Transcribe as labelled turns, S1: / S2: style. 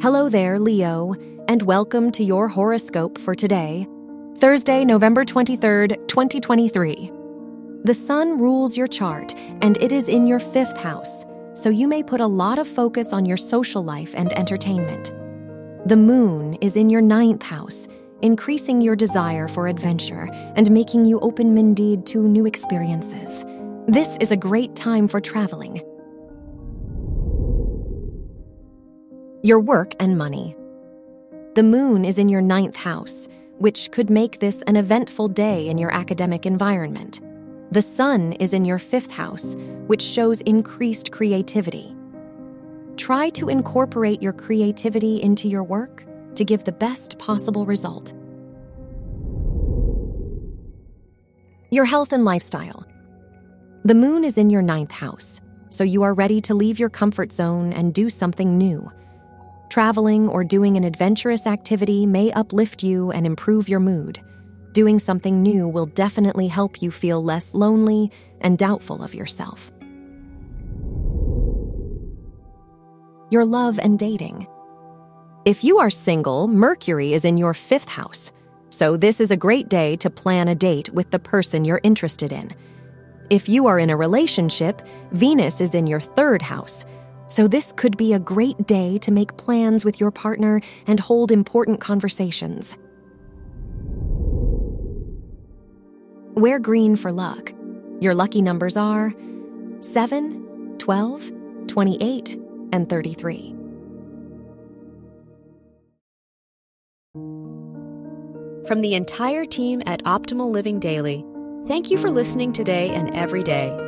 S1: Hello there, Leo, and welcome to your horoscope for today, Thursday, November 23rd, 2023. The sun rules your chart, and it is in your fifth house, so you may put a lot of focus on your social life and entertainment. The moon is in your ninth house, increasing your desire for adventure and making you open minded to new experiences. This is a great time for traveling. Your work and money. The moon is in your ninth house, which could make this an eventful day in your academic environment. The sun is in your fifth house, which shows increased creativity. Try to incorporate your creativity into your work to give the best possible result. Your health and lifestyle. The moon is in your ninth house, so you are ready to leave your comfort zone and do something new. Traveling or doing an adventurous activity may uplift you and improve your mood. Doing something new will definitely help you feel less lonely and doubtful of yourself. Your love and dating. If you are single, Mercury is in your fifth house, so this is a great day to plan a date with the person you're interested in. If you are in a relationship, Venus is in your third house so, this could be a great day to make plans with your partner and hold important conversations. Wear green for luck. Your lucky numbers are 7, 12, 28, and 33.
S2: From the entire team at Optimal Living Daily, thank you for listening today and every day